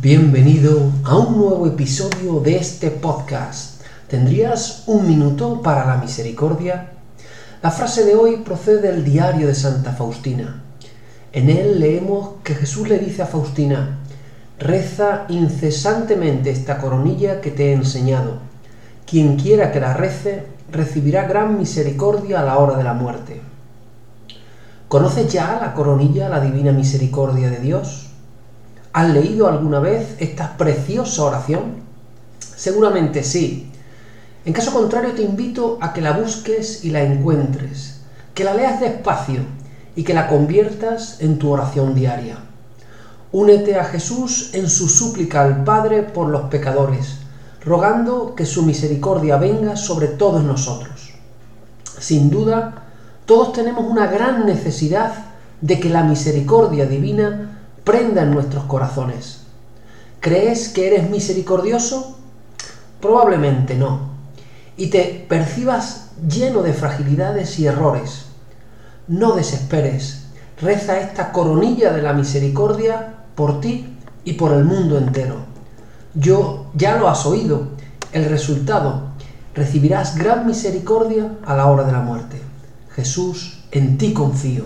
Bienvenido a un nuevo episodio de este podcast. ¿Tendrías un minuto para la misericordia? La frase de hoy procede del diario de Santa Faustina. En él leemos que Jesús le dice a Faustina, reza incesantemente esta coronilla que te he enseñado. Quien quiera que la rece, recibirá gran misericordia a la hora de la muerte. ¿Conoces ya la coronilla, la divina misericordia de Dios? ¿Has leído alguna vez esta preciosa oración? Seguramente sí. En caso contrario te invito a que la busques y la encuentres, que la leas despacio y que la conviertas en tu oración diaria. Únete a Jesús en su súplica al Padre por los pecadores, rogando que su misericordia venga sobre todos nosotros. Sin duda, todos tenemos una gran necesidad de que la misericordia divina prenda en nuestros corazones. ¿Crees que eres misericordioso? Probablemente no. Y te percibas lleno de fragilidades y errores. No desesperes. Reza esta coronilla de la misericordia por ti y por el mundo entero. Yo ya lo has oído. El resultado, recibirás gran misericordia a la hora de la muerte. Jesús, en ti confío.